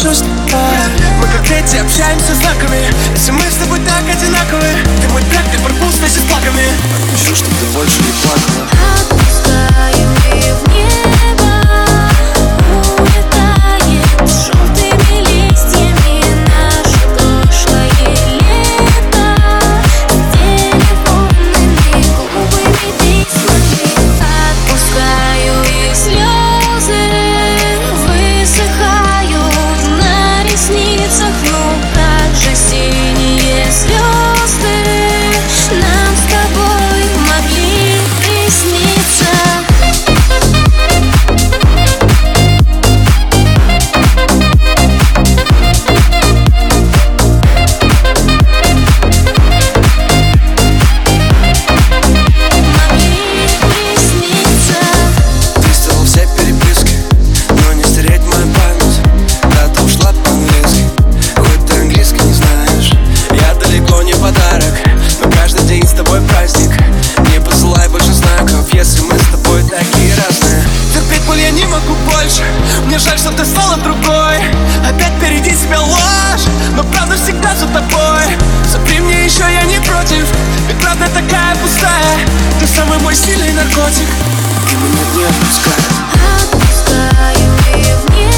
чувств Мы как дети общаемся знаками. Если мы с тобой так одинаковые, Ты мой трек, ты пропустишь с флагами. Я хочу, чтобы ты больше Самый сильный наркотик. И меня не отпускает Отпускаю и вниз